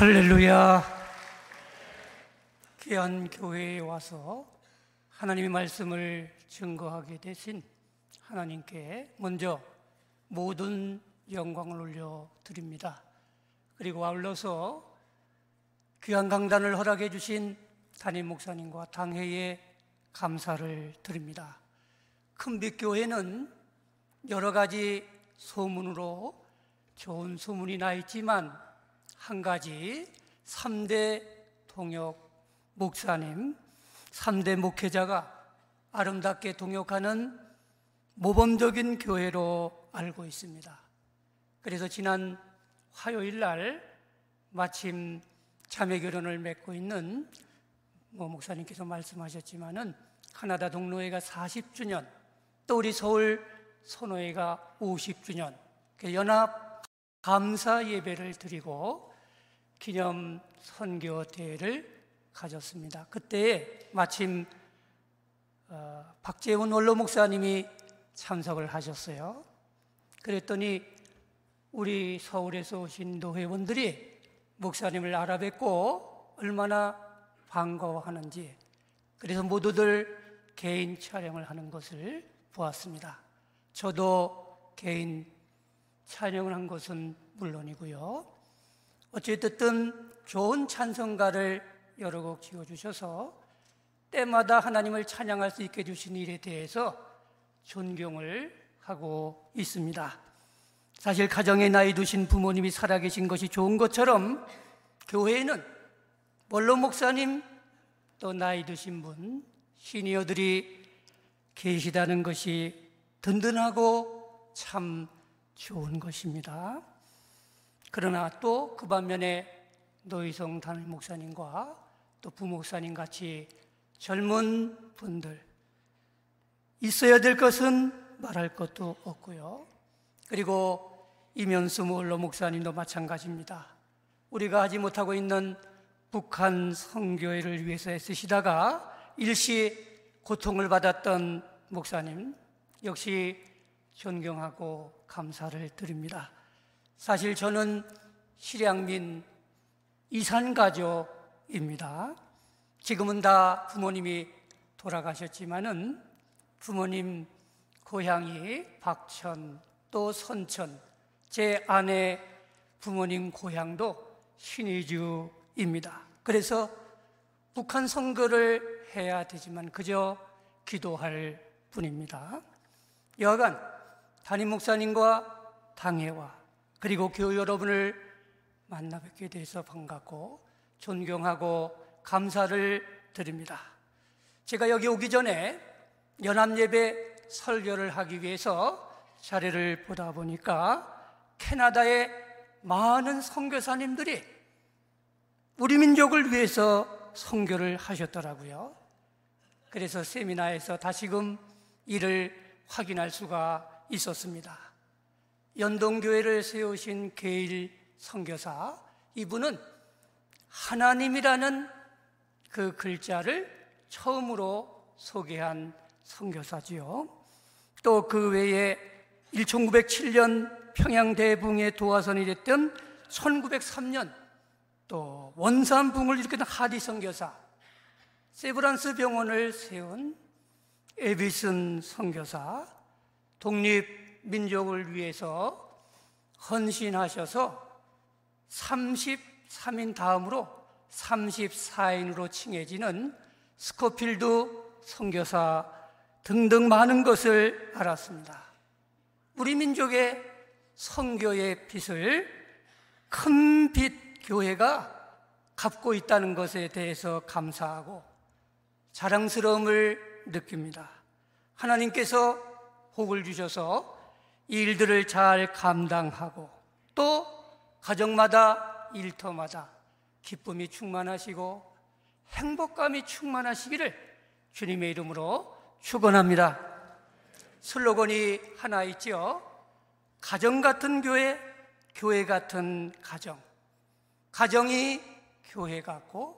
할렐루야. 귀한 교회에 와서 하나님의 말씀을 증거하게 되신 하나님께 먼저 모든 영광을 올려 드립니다. 그리고 아울러서 귀한 강단을 허락해 주신 담임 목사님과 당회에 감사를 드립니다. 큰빛교회는 여러 가지 소문으로 좋은 소문이 나 있지만 한 가지 3대 동역 목사님, 3대 목회자가 아름답게 동역하는 모범적인 교회로 알고 있습니다. 그래서 지난 화요일 날 마침 자매 결혼을 맺고 있는 뭐 목사님께서 말씀하셨지만은 카나다 동로회가 40주년, 또 우리 서울 선호회가 50주년, 그 연합 감사 예배를 드리고 기념 선교 대회를 가졌습니다. 그때 마침 어, 박재훈 원로 목사님이 참석을 하셨어요. 그랬더니 우리 서울에서 오신 노회원들이 목사님을 알아뵙고 얼마나 반가워하는지 그래서 모두들 개인 촬영을 하는 것을 보았습니다. 저도 개인 촬영을 한 것은 물론이고요. 어찌됐든 좋은 찬송가를 여러 곡 지어주셔서 때마다 하나님을 찬양할 수 있게 해주신 일에 대해서 존경을 하고 있습니다. 사실 가정에 나이 두신 부모님이 살아계신 것이 좋은 것처럼 교회에는 원로 목사님 또 나이 드신 분, 시니어들이 계시다는 것이 든든하고 참 좋은 것입니다. 그러나 또 그 반면에 노희성 담임 목사님과 또 부목사님 같이 젊은 분들 있어야 될 것은 말할 것도 없고요. 그리고 이면수 몰로 목사님도 마찬가지입니다. 우리가 하지 못하고 있는 북한 성교회를 위해서 애쓰시다가 일시 고통을 받았던 목사님 역시 존경하고 감사를 드립니다. 사실 저는 실향민 이산가족입니다. 지금은 다 부모님이 돌아가셨지만은 부모님 고향이 박천 또 선천, 제 아내 부모님 고향도 신의주입니다. 그래서 북한 선거를 해야 되지만 그저 기도할 뿐입니다. 여하간 담임 목사님과 당회와 그리고 교회 여러분을 만나 뵙게 돼서 반갑고 존경하고 감사를 드립니다. 제가 여기 오기 전에 연합예배 설교를 하기 위해서 자리를 보다 보니까 캐나다의 많은 선교사님들이 우리 민족을 위해서 선교를 하셨더라고요. 그래서 세미나에서 다시금 이를 확인할 수가 있었습니다. 연동교회를 세우신 게일 선교사 이분은 하나님이라는 그 글자를 처음으로 소개한 선교사지요. 또 그 외에 1907년 평양 대붕에 도화선이 됐던 1903년 또 원산붕을 일으켰던 하디 선교사 세브란스 병원을 세운 에비슨 선교사 독립 민족을 위해서 헌신하셔서 33인 다음으로 34인으로 칭해지는 스코필드 선교사 등등 많은 것을 알았습니다. 우리 민족의 선교의 빛을 큰 빛 교회가 갖고 있다는 것에 대해서 감사하고 자랑스러움을 느낍니다. 하나님께서 복을 주셔서 일들을 잘 감당하고 또 가정마다 일터마다 기쁨이 충만하시고 행복감이 충만하시기를 주님의 이름으로 축원합니다. 슬로건이 하나 있죠. 가정 같은 교회, 교회 같은 가정. 가정이 교회 같고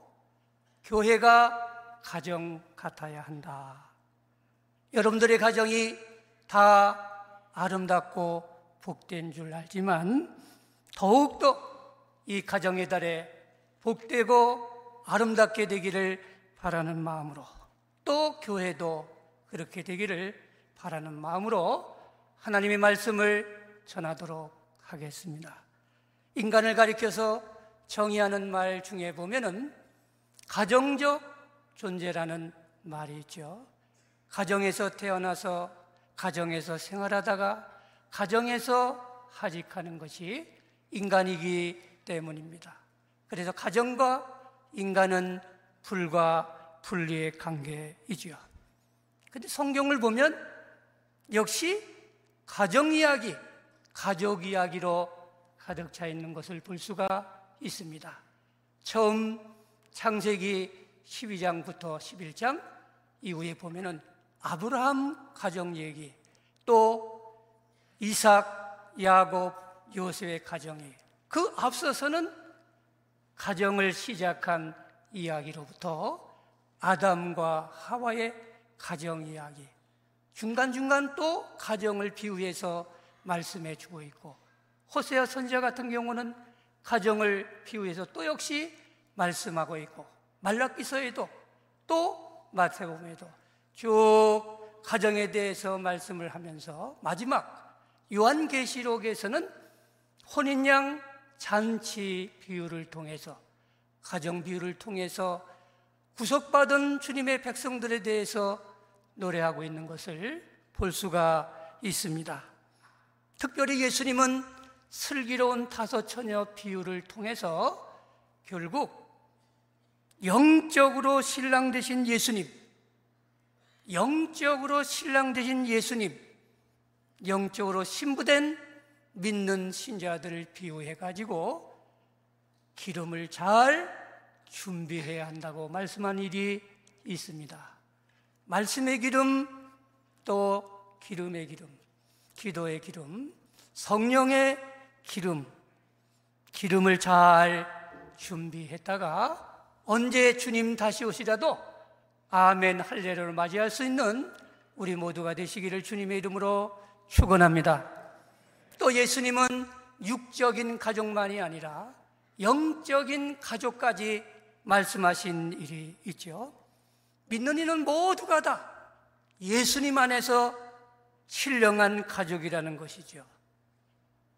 교회가 가정 같아야 한다. 여러분들의 가정이 다 아름답고 복된 줄 알지만 더욱더 이 가정의 달에 복되고 아름답게 되기를 바라는 마음으로 또 교회도 그렇게 되기를 바라는 마음으로 하나님의 말씀을 전하도록 하겠습니다. 인간을 가리켜서 정의하는 말 중에 보면은 가정적 존재라는 말이 있죠. 가정에서 태어나서 가정에서 생활하다가 가정에서 하직하는 것이 인간이기 때문입니다. 그래서 가정과 인간은 불과 분리의 관계이지요. 근데 성경을 보면 역시 가정 이야기, 가족 이야기로 가득 차 있는 것을 볼 수가 있습니다. 처음 창세기 12장부터 11장 이후에 보면은 아브라함 가정 얘기, 또 이삭, 야곱, 요셉의 가정이 그 앞서서는 가정을 시작한 이야기로부터 아담과 하와의 가정 이야기, 중간중간 또 가정을 비유해서 말씀해 주고 있고 호세아 선지자 같은 경우는 가정을 비유해서 또 역시 말씀하고 있고 말라기서에도 또 마태복음에도 쭉 가정에 대해서 말씀을 하면서 마지막 요한계시록에서는 혼인양 잔치 비유를 통해서 가정 비유를 통해서 구속받은 주님의 백성들에 대해서 노래하고 있는 것을 볼 수가 있습니다. 특별히 예수님은 슬기로운 다섯 처녀 비유를 통해서 결국 영적으로 신랑 되신 예수님, 영적으로 신랑 되신 예수님, 영적으로 신부된 믿는 신자들을 비유해 가지고 기름을 잘 준비해야 한다고 말씀한 일이 있습니다. 말씀의 기름, 또 기름의 기름, 기도의 기름, 성령의 기름, 기름을 잘 준비했다가 언제 주님 다시 오시라도 아멘 할례를 맞이할 수 있는 우리 모두가 되시기를 주님의 이름으로 축원합니다. 또 예수님은 육적인 가족만이 아니라 영적인 가족까지 말씀하신 일이 있죠. 믿는 이는 모두가 다 예수님 안에서 신령한 가족이라는 것이죠.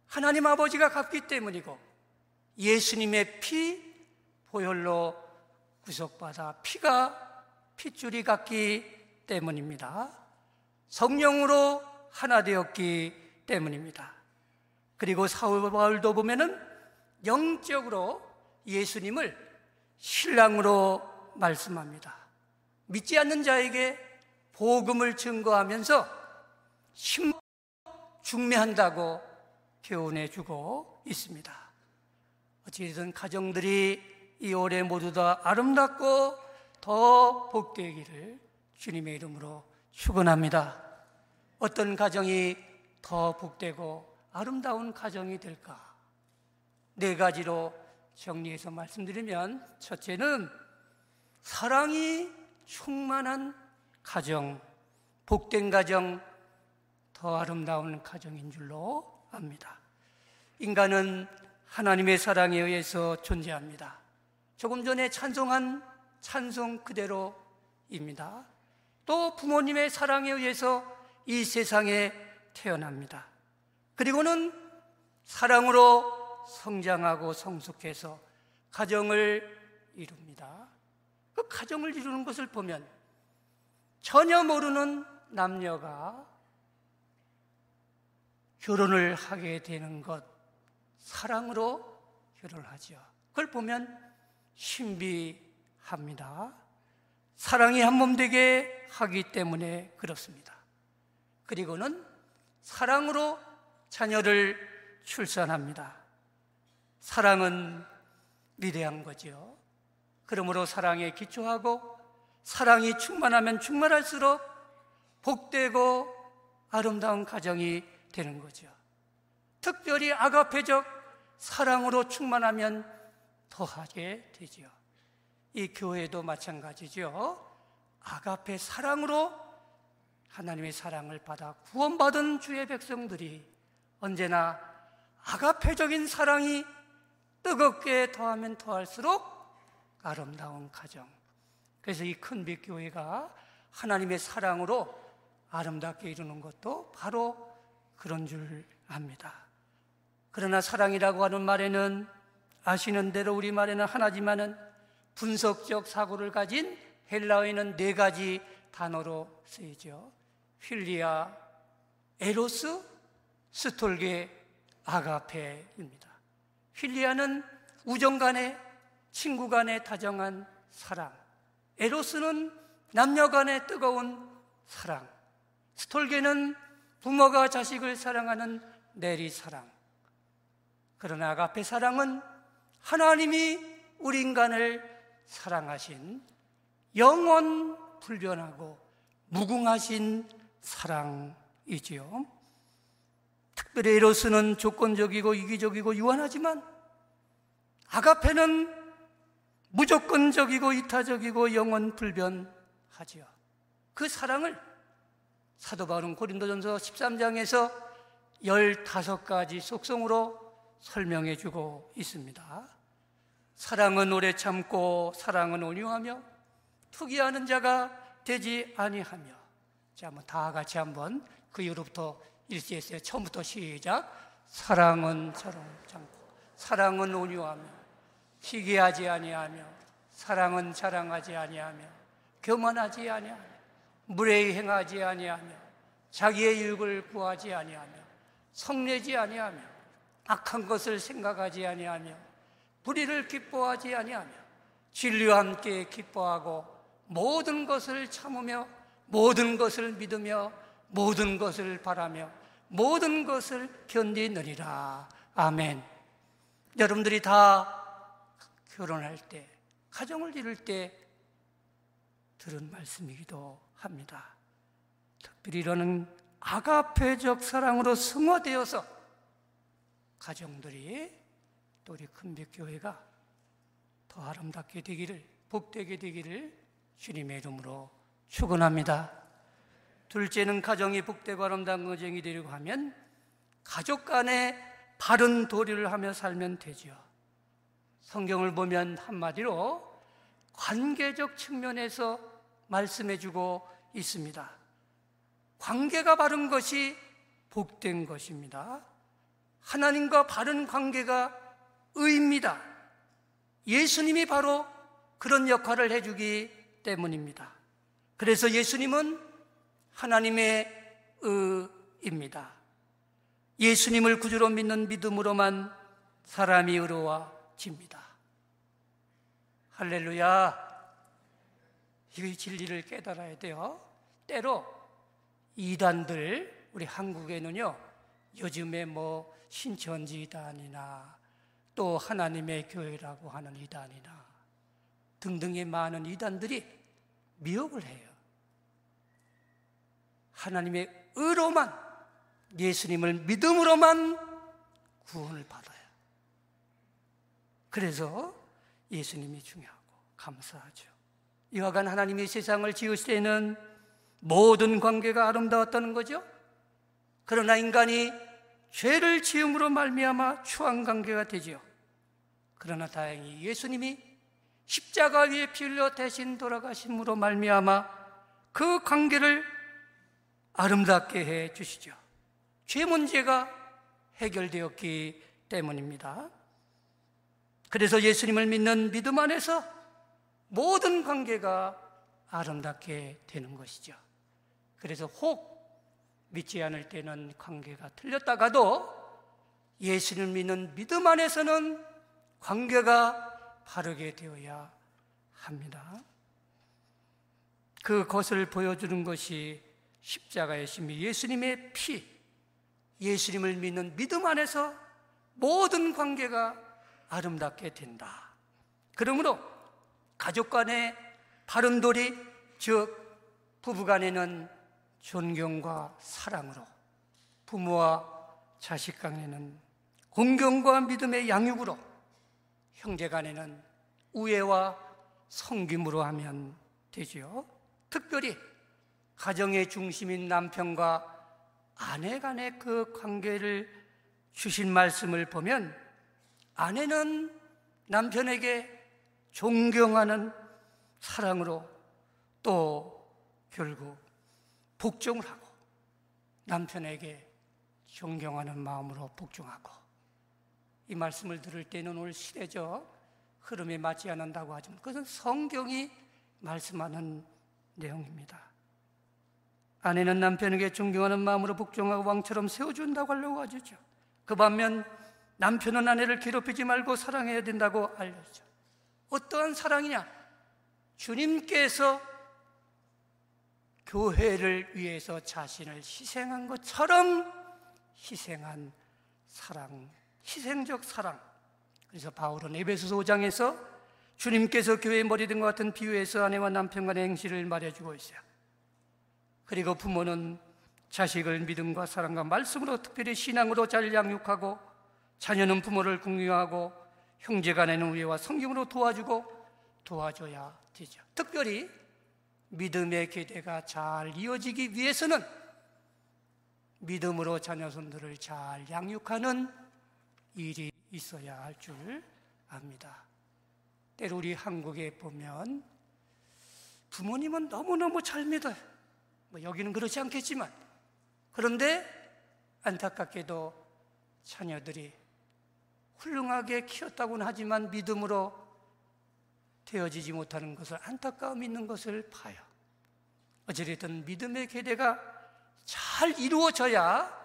하나님 아버지가 갚기 때문이고 예수님의 피 보혈로 구속받아 피가 핏줄이 같기 때문입니다. 성령으로 하나 되었기 때문입니다. 그리고 사울 바울도 보면은 영적으로 예수님을 신랑으로 말씀합니다. 믿지 않는 자에게 복음을 증거하면서 심 중매한다고 교훈해 주고 있습니다. 어찌든 가정들이 이 올해 모두 다 아름답고 더 복되기를 주님의 이름으로 축원합니다. 어떤 가정이 더 복되고 아름다운 가정이 될까? 네 가지로 정리해서 말씀드리면 첫째는 사랑이 충만한 가정, 복된 가정, 더 아름다운 가정인 줄로 압니다. 인간은 하나님의 사랑에 의해서 존재합니다. 조금 전에 찬송한 찬송 그대로입니다. 또 부모님의 사랑에 의해서 이 세상에 태어납니다. 그리고는 사랑으로 성장하고 성숙해서 가정을 이룹니다. 그 가정을 이루는 것을 보면 전혀 모르는 남녀가 결혼을 하게 되는 것, 사랑으로 결혼을 하죠. 그걸 보면 신비 합니다. 사랑이 한 몸 되게 하기 때문에 그렇습니다. 그리고는 사랑으로 자녀를 출산합니다. 사랑은 위대한 거죠. 그러므로 사랑에 기초하고 사랑이 충만하면 충만할수록 복되고 아름다운 가정이 되는 거죠. 특별히 아가페적 사랑으로 충만하면 더하게 되지요. 이 교회도 마찬가지죠. 아가페 사랑으로 하나님의 사랑을 받아 구원받은 주의 백성들이 언제나 아가페적인 사랑이 뜨겁게 더하면 더할수록 아름다운 가정. 그래서 이 큰 빛 교회가 하나님의 사랑으로 아름답게 이루는 것도 바로 그런 줄 압니다. 그러나 사랑이라고 하는 말에는 아시는 대로 우리 말에는 하나지만은 분석적 사고를 가진 헬라어에는 네 가지 단어로 쓰이죠. 필리아, 에로스, 스톨게, 아가페입니다. 필리아는 우정 간의 친구 간의 다정한 사랑. 에로스는 남녀 간의 뜨거운 사랑. 스톨게는 부모가 자식을 사랑하는 내리 사랑. 그러나 아가페 사랑은 하나님이 우리 인간을 사랑하신 영원 불변하고 무궁하신 사랑이지요. 특별히 에로스는 조건적이고 이기적이고 유한하지만 아가페는 무조건적이고 이타적이고 영원 불변하지요. 그 사랑을 사도 바울은 고린도전서 13장에서 15가지 속성으로 설명해 주고 있습니다. 사랑은 오래 참고 사랑은 온유하며 투기하는 자가 되지 아니하며 자, 한번 다 같이 한번 그 이후로부터 일시했어요. 처음부터 시작. 사랑은 저런 참고 사랑은 온유하며 시기하지 아니하며 사랑은 자랑하지 아니하며 교만하지 아니하며 무례히 행하지 아니하며 자기의 일을 구하지 아니하며 성내지 아니하며 악한 것을 생각하지 아니하며 불의를 기뻐하지 아니하며 진리와 함께 기뻐하고 모든 것을 참으며 모든 것을 믿으며 모든 것을 바라며 모든 것을 견디느리라. 아멘. 여러분들이 다 결혼할 때, 가정을 이룰 때 들은 말씀이기도 합니다. 특별히 이러는 아가페적 사랑으로 승화되어서 가정들이 또 우리 큰백교회가 더 아름답게 되기를, 복되게 되기를 주님의 이름으로 축원합니다. 둘째는 가정이 복되고 아름다운 가정이 되려고 하면 가족 간에 바른 도리를 하며 살면 되죠. 성경을 보면 한마디로 관계적 측면에서 말씀해 주고 있습니다. 관계가 바른 것이 복된 것입니다. 하나님과 바른 관계가 의입니다. 예수님이 바로 그런 역할을 해주기 때문입니다. 그래서 예수님은 하나님의 의입니다. 예수님을 구주로 믿는 믿음으로만 사람이 의로워집니다. 할렐루야. 이 진리를 깨달아야 돼요. 때로 이단들, 우리 한국에는요, 요즘에 뭐 신천지 이단이나 또 하나님의 교회라고 하는 이단이나 등등의 많은 이단들이 미혹을 해요. 하나님의 의로만 예수님을 믿음으로만 구원을 받아요. 그래서 예수님이 중요하고 감사하죠. 이와 간 하나님이 세상을 지으실 때는 모든 관계가 아름다웠다는 거죠. 그러나 인간이 죄를 지음으로 말미암아 추한 관계가 되지요. 그러나 다행히 예수님이 십자가 위에 피 흘려 대신 돌아가심으로 말미암아 그 관계를 아름답게 해 주시죠. 죄 문제가 해결되었기 때문입니다. 그래서 예수님을 믿는 믿음 안에서 모든 관계가 아름답게 되는 것이죠. 그래서 혹 믿지 않을 때는 관계가 틀렸다가도 예수를 믿는 믿음 안에서는 관계가 바르게 되어야 합니다. 그것을 보여주는 것이 십자가의 심이 예수님의 피, 예수님을 믿는 믿음 안에서 모든 관계가 아름답게 된다. 그러므로 가족 간의 바른 도리, 즉 부부 간에는 존경과 사랑으로, 부모와 자식 간에는 공경과 믿음의 양육으로, 형제 간에는 우애와 성김으로 하면 되지요. 특별히 가정의 중심인 남편과 아내 간의 그 관계를 주신 말씀을 보면 아내는 남편에게 존경하는 사랑으로 또 결국 복종을 하고 남편에게 존경하는 마음으로 복종하고 이 말씀을 들을 때는 오늘 시대적 흐름에 맞지 않는다고 하지만 그것은 성경이 말씀하는 내용입니다. 아내는 남편에게 존경하는 마음으로 복종하고 왕처럼 세워준다고 하려고 하죠. 그 반면 남편은 아내를 괴롭히지 말고 사랑해야 된다고 알려죠. 어떠한 사랑이냐? 주님께서 교회를 위해서 자신을 희생한 것처럼 희생한 사랑, 희생적 사랑. 그래서 바울은 에베소서 5장에서 주님께서 교회의 머리 된것 같은 비유에서 아내와 남편 간의 행실을 말해주고 있어요. 그리고 부모는 자식을 믿음과 사랑과 말씀으로 특별히 신앙으로 잘 양육하고 자녀는 부모를 궁유하고 형제 간에는 우애와 성경으로 도와주고 도와줘야 되죠. 특별히 믿음의 계대가 잘 이어지기 위해서는 믿음으로 자녀손들을 잘 양육하는 일이 있어야 할 줄 압니다. 때로 우리 한국에 보면 부모님은 너무너무 잘 믿어요. 뭐 여기는 그렇지 않겠지만 그런데 안타깝게도 자녀들이 훌륭하게 키웠다고는 하지만 믿음으로 되어지지 못하는 것을 안타까움 있는 것을 봐요. 어찌됐든 믿음의 계대가 잘 이루어져야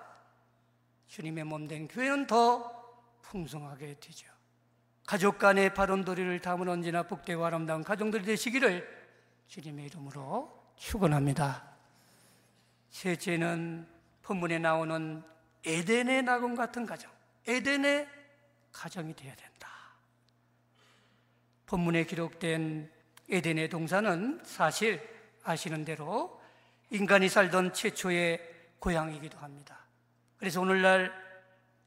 주님의 몸 된 교회는 더 풍성하게 되죠. 가족 간의 바른도리를 담은 언제나 복되고 아름다운 가정들이 되시기를 주님의 이름으로 축원합니다. 셋째는 본문에 나오는 에덴의 낙원 같은 가정, 에덴의 가정이 되어야 된다. 본문에 기록된 에덴의 동산은 사실 아시는 대로 인간이 살던 최초의 고향이기도 합니다. 그래서 오늘날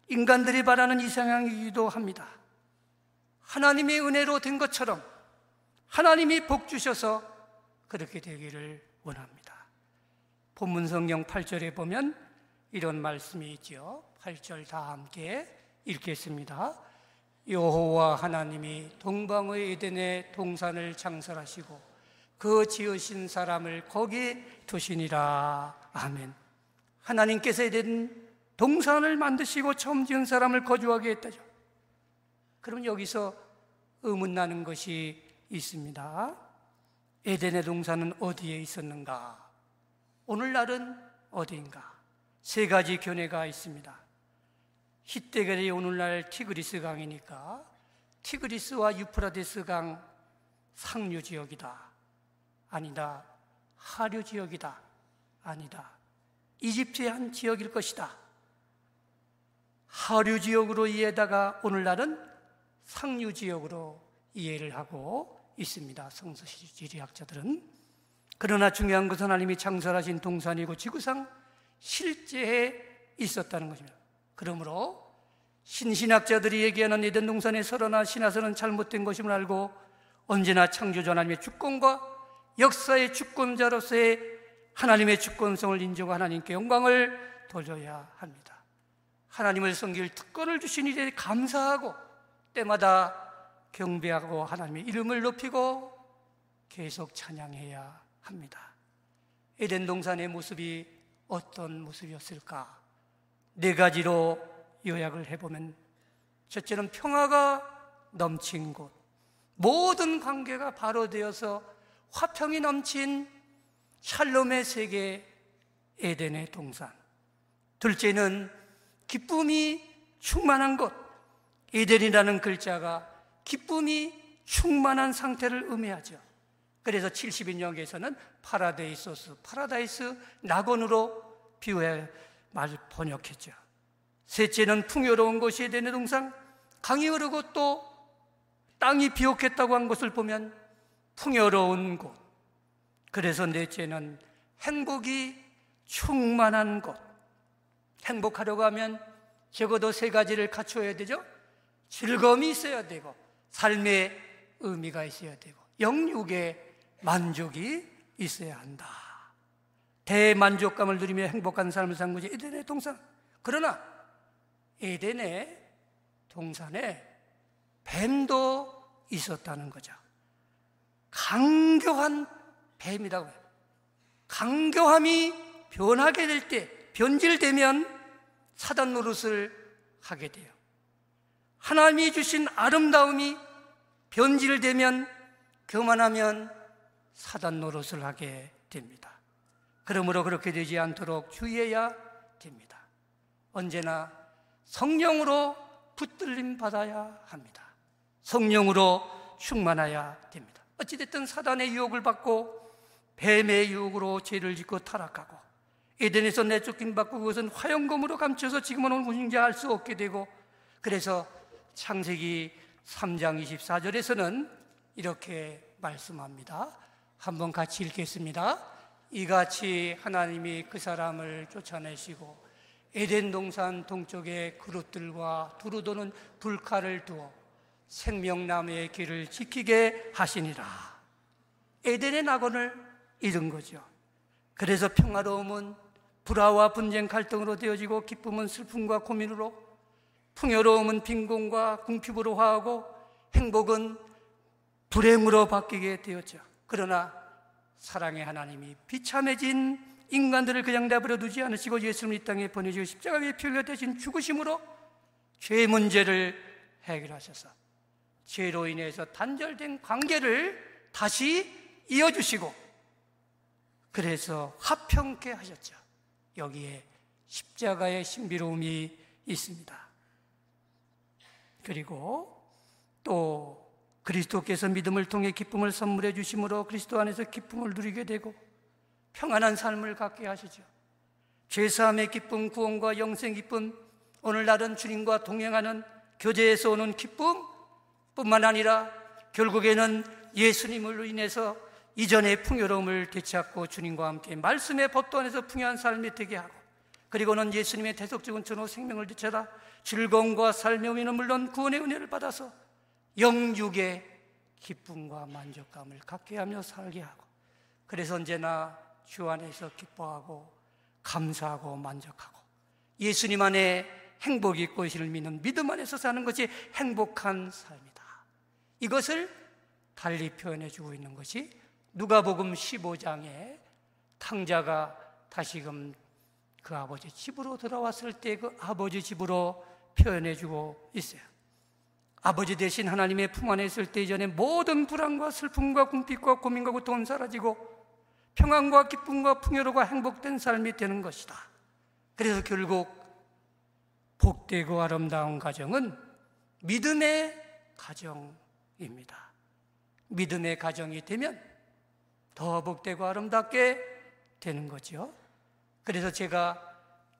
인간들이 바라는 이상향이기도 합니다. 하나님의 은혜로 된 것처럼 하나님이 복 주셔서 그렇게 되기를 원합니다. 본문 성경 8절에 보면 이런 말씀이 있죠. 8절 다 함께 읽겠습니다. 여호와 하나님이 동방의 에덴의 동산을 창설하시고 그 지으신 사람을 거기 두시니라. 아멘. 하나님께서 에덴 동산을 만드시고 처음 지은 사람을 거주하게 했다죠. 그럼 여기서 의문 나는 것이 있습니다. 에덴의 동산은 어디에 있었는가? 오늘날은 어디인가? 세 가지 견해가 있습니다. 히데겔이 오늘날 티그리스 강이니까 티그리스와 유프라데스 강 상류 지역이다. 아니다. 하류 지역이다. 아니다. 이집트의 한 지역일 것이다. 하류 지역으로 이해다가 오늘날은 상류 지역으로 이해를 하고 있습니다. 성서지리학자들은. 그러나 중요한 것은 하나님이 창설하신 동산이고 지구상 실제에 있었다는 것입니다. 그러므로 신신학자들이 얘기하는 에덴 동산의 설화나 신화서는 잘못된 것임을 알고 언제나 창조자 하나님의 주권과 역사의 주권자로서의 하나님의 주권성을 인정하고 하나님께 영광을 돌려야 합니다. 하나님을 섬길 특권을 주신 이에 감사하고 때마다 경배하고 하나님의 이름을 높이고 계속 찬양해야 합니다. 에덴 동산의 모습이 어떤 모습이었을까? 네 가지로 요약을 해보면 첫째는 평화가 넘친 곳, 모든 관계가 바로 되어서 화평이 넘친 샬롬의 세계 에덴의 동산. 둘째는 기쁨이 충만한 곳. 에덴이라는 글자가 기쁨이 충만한 상태를 의미하죠. 그래서 70인역에서는 파라데이소스, 파라다이스 낙원으로 비유해 말 번역했죠. 셋째는 풍요로운 곳이 되는 동산 강이 흐르고 또 땅이 비옥했다고 한 것을 보면 풍요로운 곳. 그래서 넷째는 행복이 충만한 곳. 행복하려고 하면 적어도 세 가지를 갖춰야 되죠. 즐거움이 있어야 되고, 삶의 의미가 있어야 되고, 영육의 만족이 있어야 한다. 대만족감을 누리며 행복한 삶을 산 것이 에덴의 동산. 그러나 에덴의 동산에 뱀도 있었다는 거죠. 강교한 뱀이라고 해요. 강교함이 변하게 될 때, 변질되면 사단 노릇을 하게 돼요. 하나님이 주신 아름다움이 변질되면 교만하면 사단 노릇을 하게 됩니다. 그러므로 그렇게 되지 않도록 주의해야 됩니다. 언제나 성령으로 붙들림 받아야 합니다. 성령으로 충만해야 됩니다. 어찌됐든 사단의 유혹을 받고 뱀의 유혹으로 죄를 짓고 타락하고 에덴에서 내쫓김 받고 그것은 화영검으로 감춰서 지금은 온군인지 알 수 없게 되고 그래서 창세기 3장 24절에서는 이렇게 말씀합니다. 한번 같이 읽겠습니다. 이같이 하나님이 그 사람을 쫓아내시고 에덴 동산 동쪽에 그릇들과 두루 도는 불칼을 두어 생명나무의 길을 지키게 하시니라. 에덴의 낙원을 잃은 거죠. 그래서 평화로움은 불화와 분쟁 갈등으로 되어지고 기쁨은 슬픔과 고민으로 풍요로움은 빈곤과 궁핍으로 화하고 행복은 불행으로 바뀌게 되었죠. 그러나 사랑의 하나님이 비참해진 인간들을 그냥 내버려 두지 않으시고 예수님 이 땅에 보내주고 십자가 위에 피 흘려 대신 죽으심으로 죄 문제를 해결하셔서 죄로 인해서 단절된 관계를 다시 이어주시고 그래서 화평케 하셨죠. 여기에 십자가의 신비로움이 있습니다. 그리고 또 그리스도께서 믿음을 통해 기쁨을 선물해 주심으로 그리스도 안에서 기쁨을 누리게 되고 평안한 삶을 갖게 하시죠. 죄사함의 기쁨, 구원과 영생 기쁨, 오늘날은 주님과 동행하는 교제에서 오는 기쁨 뿐만 아니라 결국에는 예수님으로 인해서 이전의 풍요로움을 되찾고 주님과 함께 말씀의 법도 안에서 풍요한 삶이 되게 하고 그리고는 예수님의 대속적인 전후 생명을 되찾아 즐거움과 삶의 의미는 물론 구원의 은혜를 받아서 영육의 기쁨과 만족감을 갖게 하며 살게 하고 그래서 언제나 주 안에서 기뻐하고 감사하고 만족하고 예수님 안에 행복이 있고 를 믿는 믿음 안에서 사는 것이 행복한 삶이다. 이것을 달리 표현해 주고 있는 것이 누가복음 15장에 탕자가 다시금 그 아버지 집으로 돌아왔을 때 그 아버지 집으로 표현해 주고 있어요. 아버지 대신 하나님의 품 안에 있을 때 이전에 모든 불안과 슬픔과 궁핍과 고민과 고통은 사라지고 평안과 기쁨과 풍요로움과 행복된 삶이 되는 것이다. 그래서 결국 복되고 아름다운 가정은 믿음의 가정입니다. 믿음의 가정이 되면 더 복되고 아름답게 되는 거죠. 그래서 제가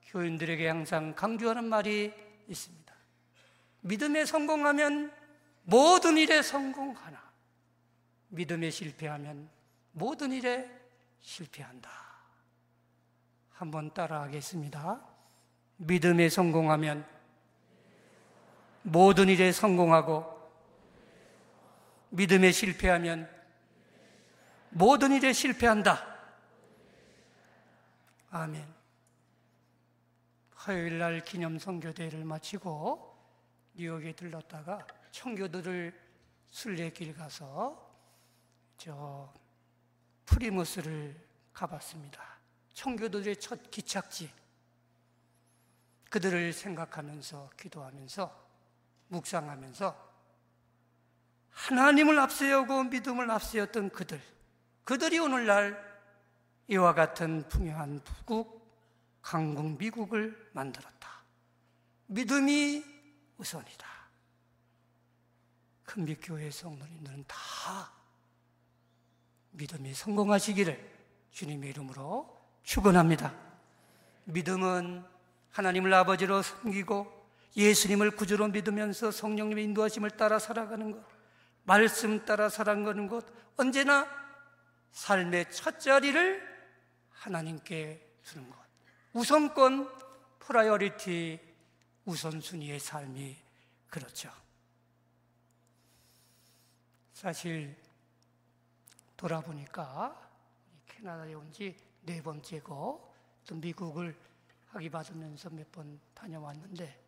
교인들에게 항상 강조하는 말이 있습니다. 믿음에 성공하면 모든 일에 성공하나 믿음에 실패하면 모든 일에 실패한다. 한번 따라하겠습니다. 믿음에 성공하면 모든 일에 성공하고 믿음에 실패하면 모든 일에 실패한다. 아멘. 화요일 날 기념 성교대회를 마치고 뉴욕에 들렀다가 청교도를 순례길 가서 저 프리무스를 가봤습니다. 청교도들의 첫 기착지. 그들을 생각하면서 기도하면서 묵상하면서 하나님을 앞세우고 믿음을 앞세웠던 그들, 그들이 오늘날 이와 같은 풍요한 북국, 강국 미국을 만들었다. 믿음이 우선이다. 큰빛교회 성도님들은 다 믿음이 성공하시기를 주님의 이름으로 축원합니다. 믿음은 하나님을 아버지로 섬기고 예수님을 구주로 믿으면서 성령님의 인도하심을 따라 살아가는 것, 말씀 따라 살아가는 것, 언제나 삶의 첫 자리를 하나님께 주는 것. 우선권, priority 우선순위의 삶이 그렇죠. 사실 돌아보니까 캐나다에 온 지 네 번째고 또 미국을 학위 받으면서 몇 번 다녀왔는데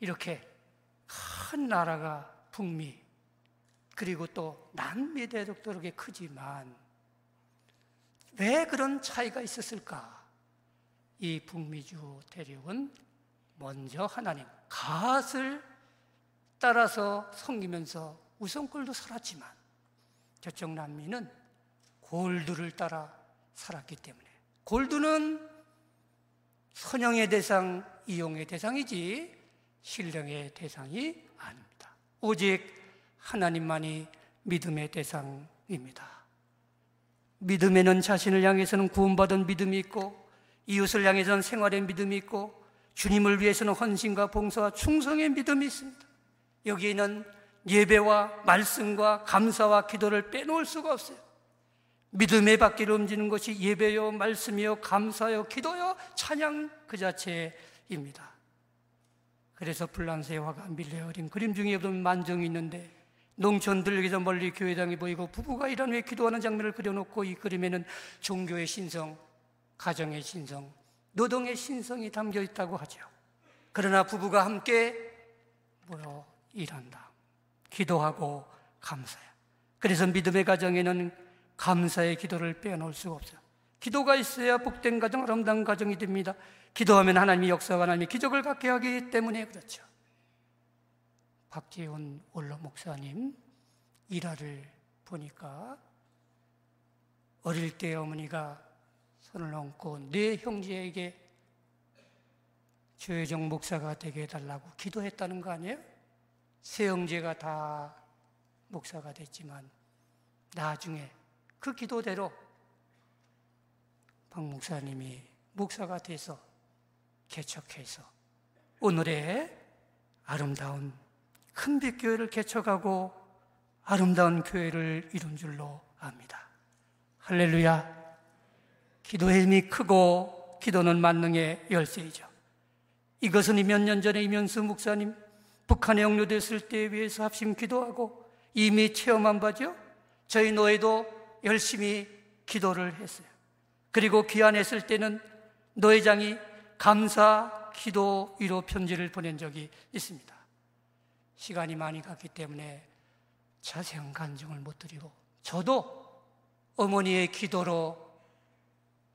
이렇게 큰 나라가 북미 그리고 또 남미 대륙도 그렇게 크지만 왜 그런 차이가 있었을까? 이 북미주 대륙은 먼저 하나님 갓을 따라서 섬기면서 우선골도 살았지만 저쪽 남미는 골드를 따라 살았기 때문에 골드는 선영의 대상, 이용의 대상이지 신령의 대상이 아닙니다. 오직 하나님만이 믿음의 대상입니다. 믿음에는 자신을 향해서는 구원받은 믿음이 있고 이웃을 향해서는 생활의 믿음이 있고 주님을 위해서는 헌신과 봉사와 충성의 믿음이 있습니다. 여기에는 예배와 말씀과 감사와 기도를 빼놓을 수가 없어요. 믿음의 바퀴를 움직이는 것이 예배요, 말씀이요, 감사요, 기도요, 찬양 그 자체입니다. 그래서 불란서의 화가 밀려 어린 그림 중에 보면 만정이 있는데 농촌들에게서 멀리 교회당이 보이고 부부가 이런 후에 기도하는 장면을 그려놓고 이 그림에는 종교의 신성, 가정의 신성, 노동의 신성이 담겨 있다고 하죠. 그러나 부부가 함께 모여 일한다. 기도하고 감사해. 그래서 믿음의 가정에는 감사의 기도를 빼놓을 수가 없어요. 기도가 있어야 복된 가정, 아름다운 가정이 됩니다. 기도하면 하나님이 역사와 하나님이 기적을 갖게 하기 때문에 그렇죠. 박지훈 원로 목사님 일화를 보니까 어릴 때 어머니가 손을 얹고 내 형제에게 조혜정 목사가 되게 해달라고 기도했다는 거 아니에요? 세 형제가 다 목사가 됐지만 나중에 그 기도대로 박 목사님이 목사가 돼서 개척해서 오늘의 아름다운 큰빛교회를 개척하고 아름다운 교회를 이룬 줄로 압니다. 할렐루야. 기도의 힘이 크고 기도는 만능의 열쇠이죠. 이것은 몇 년 전에 이면수 목사님 북한에 영류됐을 때에 위해서 합심 기도하고 이미 체험한 바죠. 저희 노예도 열심히 기도를 했어요. 그리고 귀환했을 때는 노회장이 감사 기도 위로 편지를 보낸 적이 있습니다. 시간이 많이 갔기 때문에 자세한 간증을 못 드리고 저도 어머니의 기도로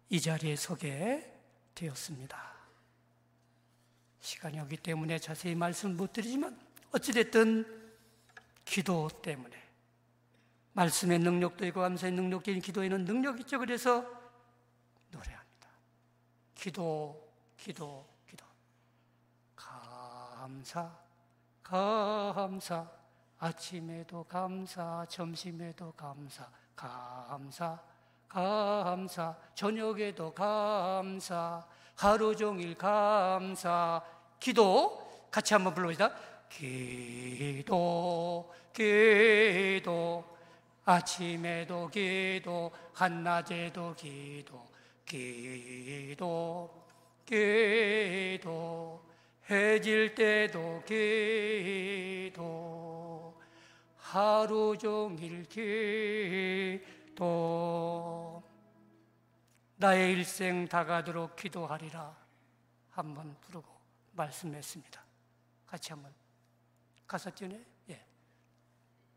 이 자리에 서게 되었습니다. 시간이 없기 때문에 자세히 말씀 못 드리지만 어찌됐든 기도 때문에 말씀의 능력도 있고 감사의 능력적인 기도에는 능력이 있죠. 그래서 노래합니다. 기도, 기도, 기도. 감사, 감사. 아침에도 감사, 점심에도 감사, 감사. 감사, 저녁에도 감사, 하루 종일 감사, 기도 같이 한번 불러보시다. 기도, 기도, 아침에도 기도, 한낮에도 기도, 기도, 기도, 해질 때도 기도, 하루 종일 기도. 또 나의 일생 다가도록 기도하리라 한번 부르고 말씀했습니다. 같이 한번 가사 띄네 예.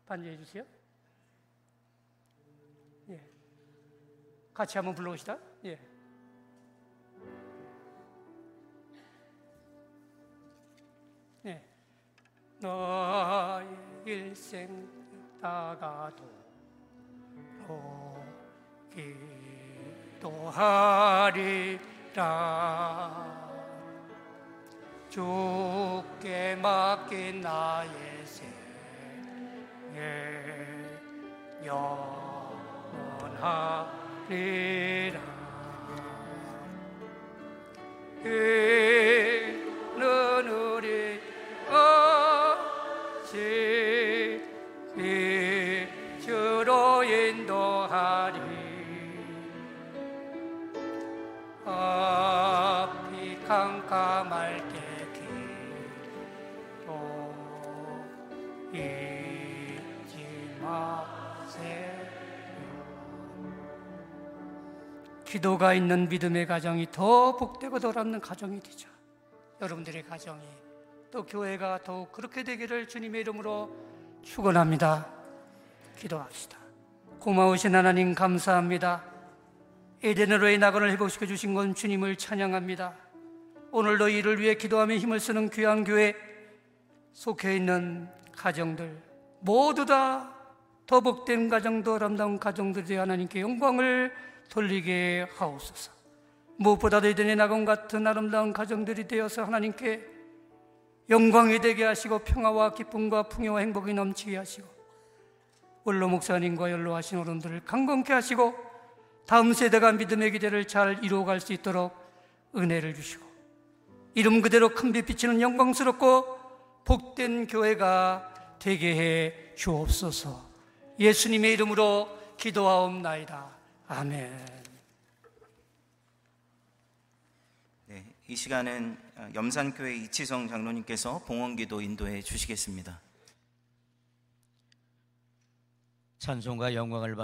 반주해 주세요. 예. 같이 한번 불러봅시다. 예. 너의 일생 다가도 기도하리라. 주께 맡긴 나의 생에 영원하리라 기도가 있는 믿음의 가정이 더 복되고 돌아는 가정이 되죠 여러분들의 가정이 또 교회가 더욱 그렇게 되기를 주님의 이름으로 축원합니다. 기도합시다. 고마우신 하나님 감사합니다. 에덴으로의 낙원을 회복시켜 주신 건 주님을 찬양합니다. 오늘도 이를 위해 기도하며 힘을 쓰는 귀한 교회 속해 있는 가정들 모두 다 더복된 가정도 아름다운 가정들이 하나님께 영광을 돌리게 하옵소서. 무엇보다도 에덴의 낙원 같은 아름다운 가정들이 되어서 하나님께 영광이 되게 하시고 평화와 기쁨과 풍요와 행복이 넘치게 하시고 원로 목사님과 연로하신 어른들을 강건케 하시고 다음 세대가 믿음의 기대를 잘 이루어갈 수 있도록 은혜를 주시고 이름 그대로 큰 빛 비치는 영광스럽고 복된 교회가 되게 해 주옵소서 예수님의 이름으로 기도하옵나이다 아멘 네, 이 시간은 어, 염산교회 이치성 장로님께서 봉헌기도 인도해 주시겠습니다. 찬송과 영광을 받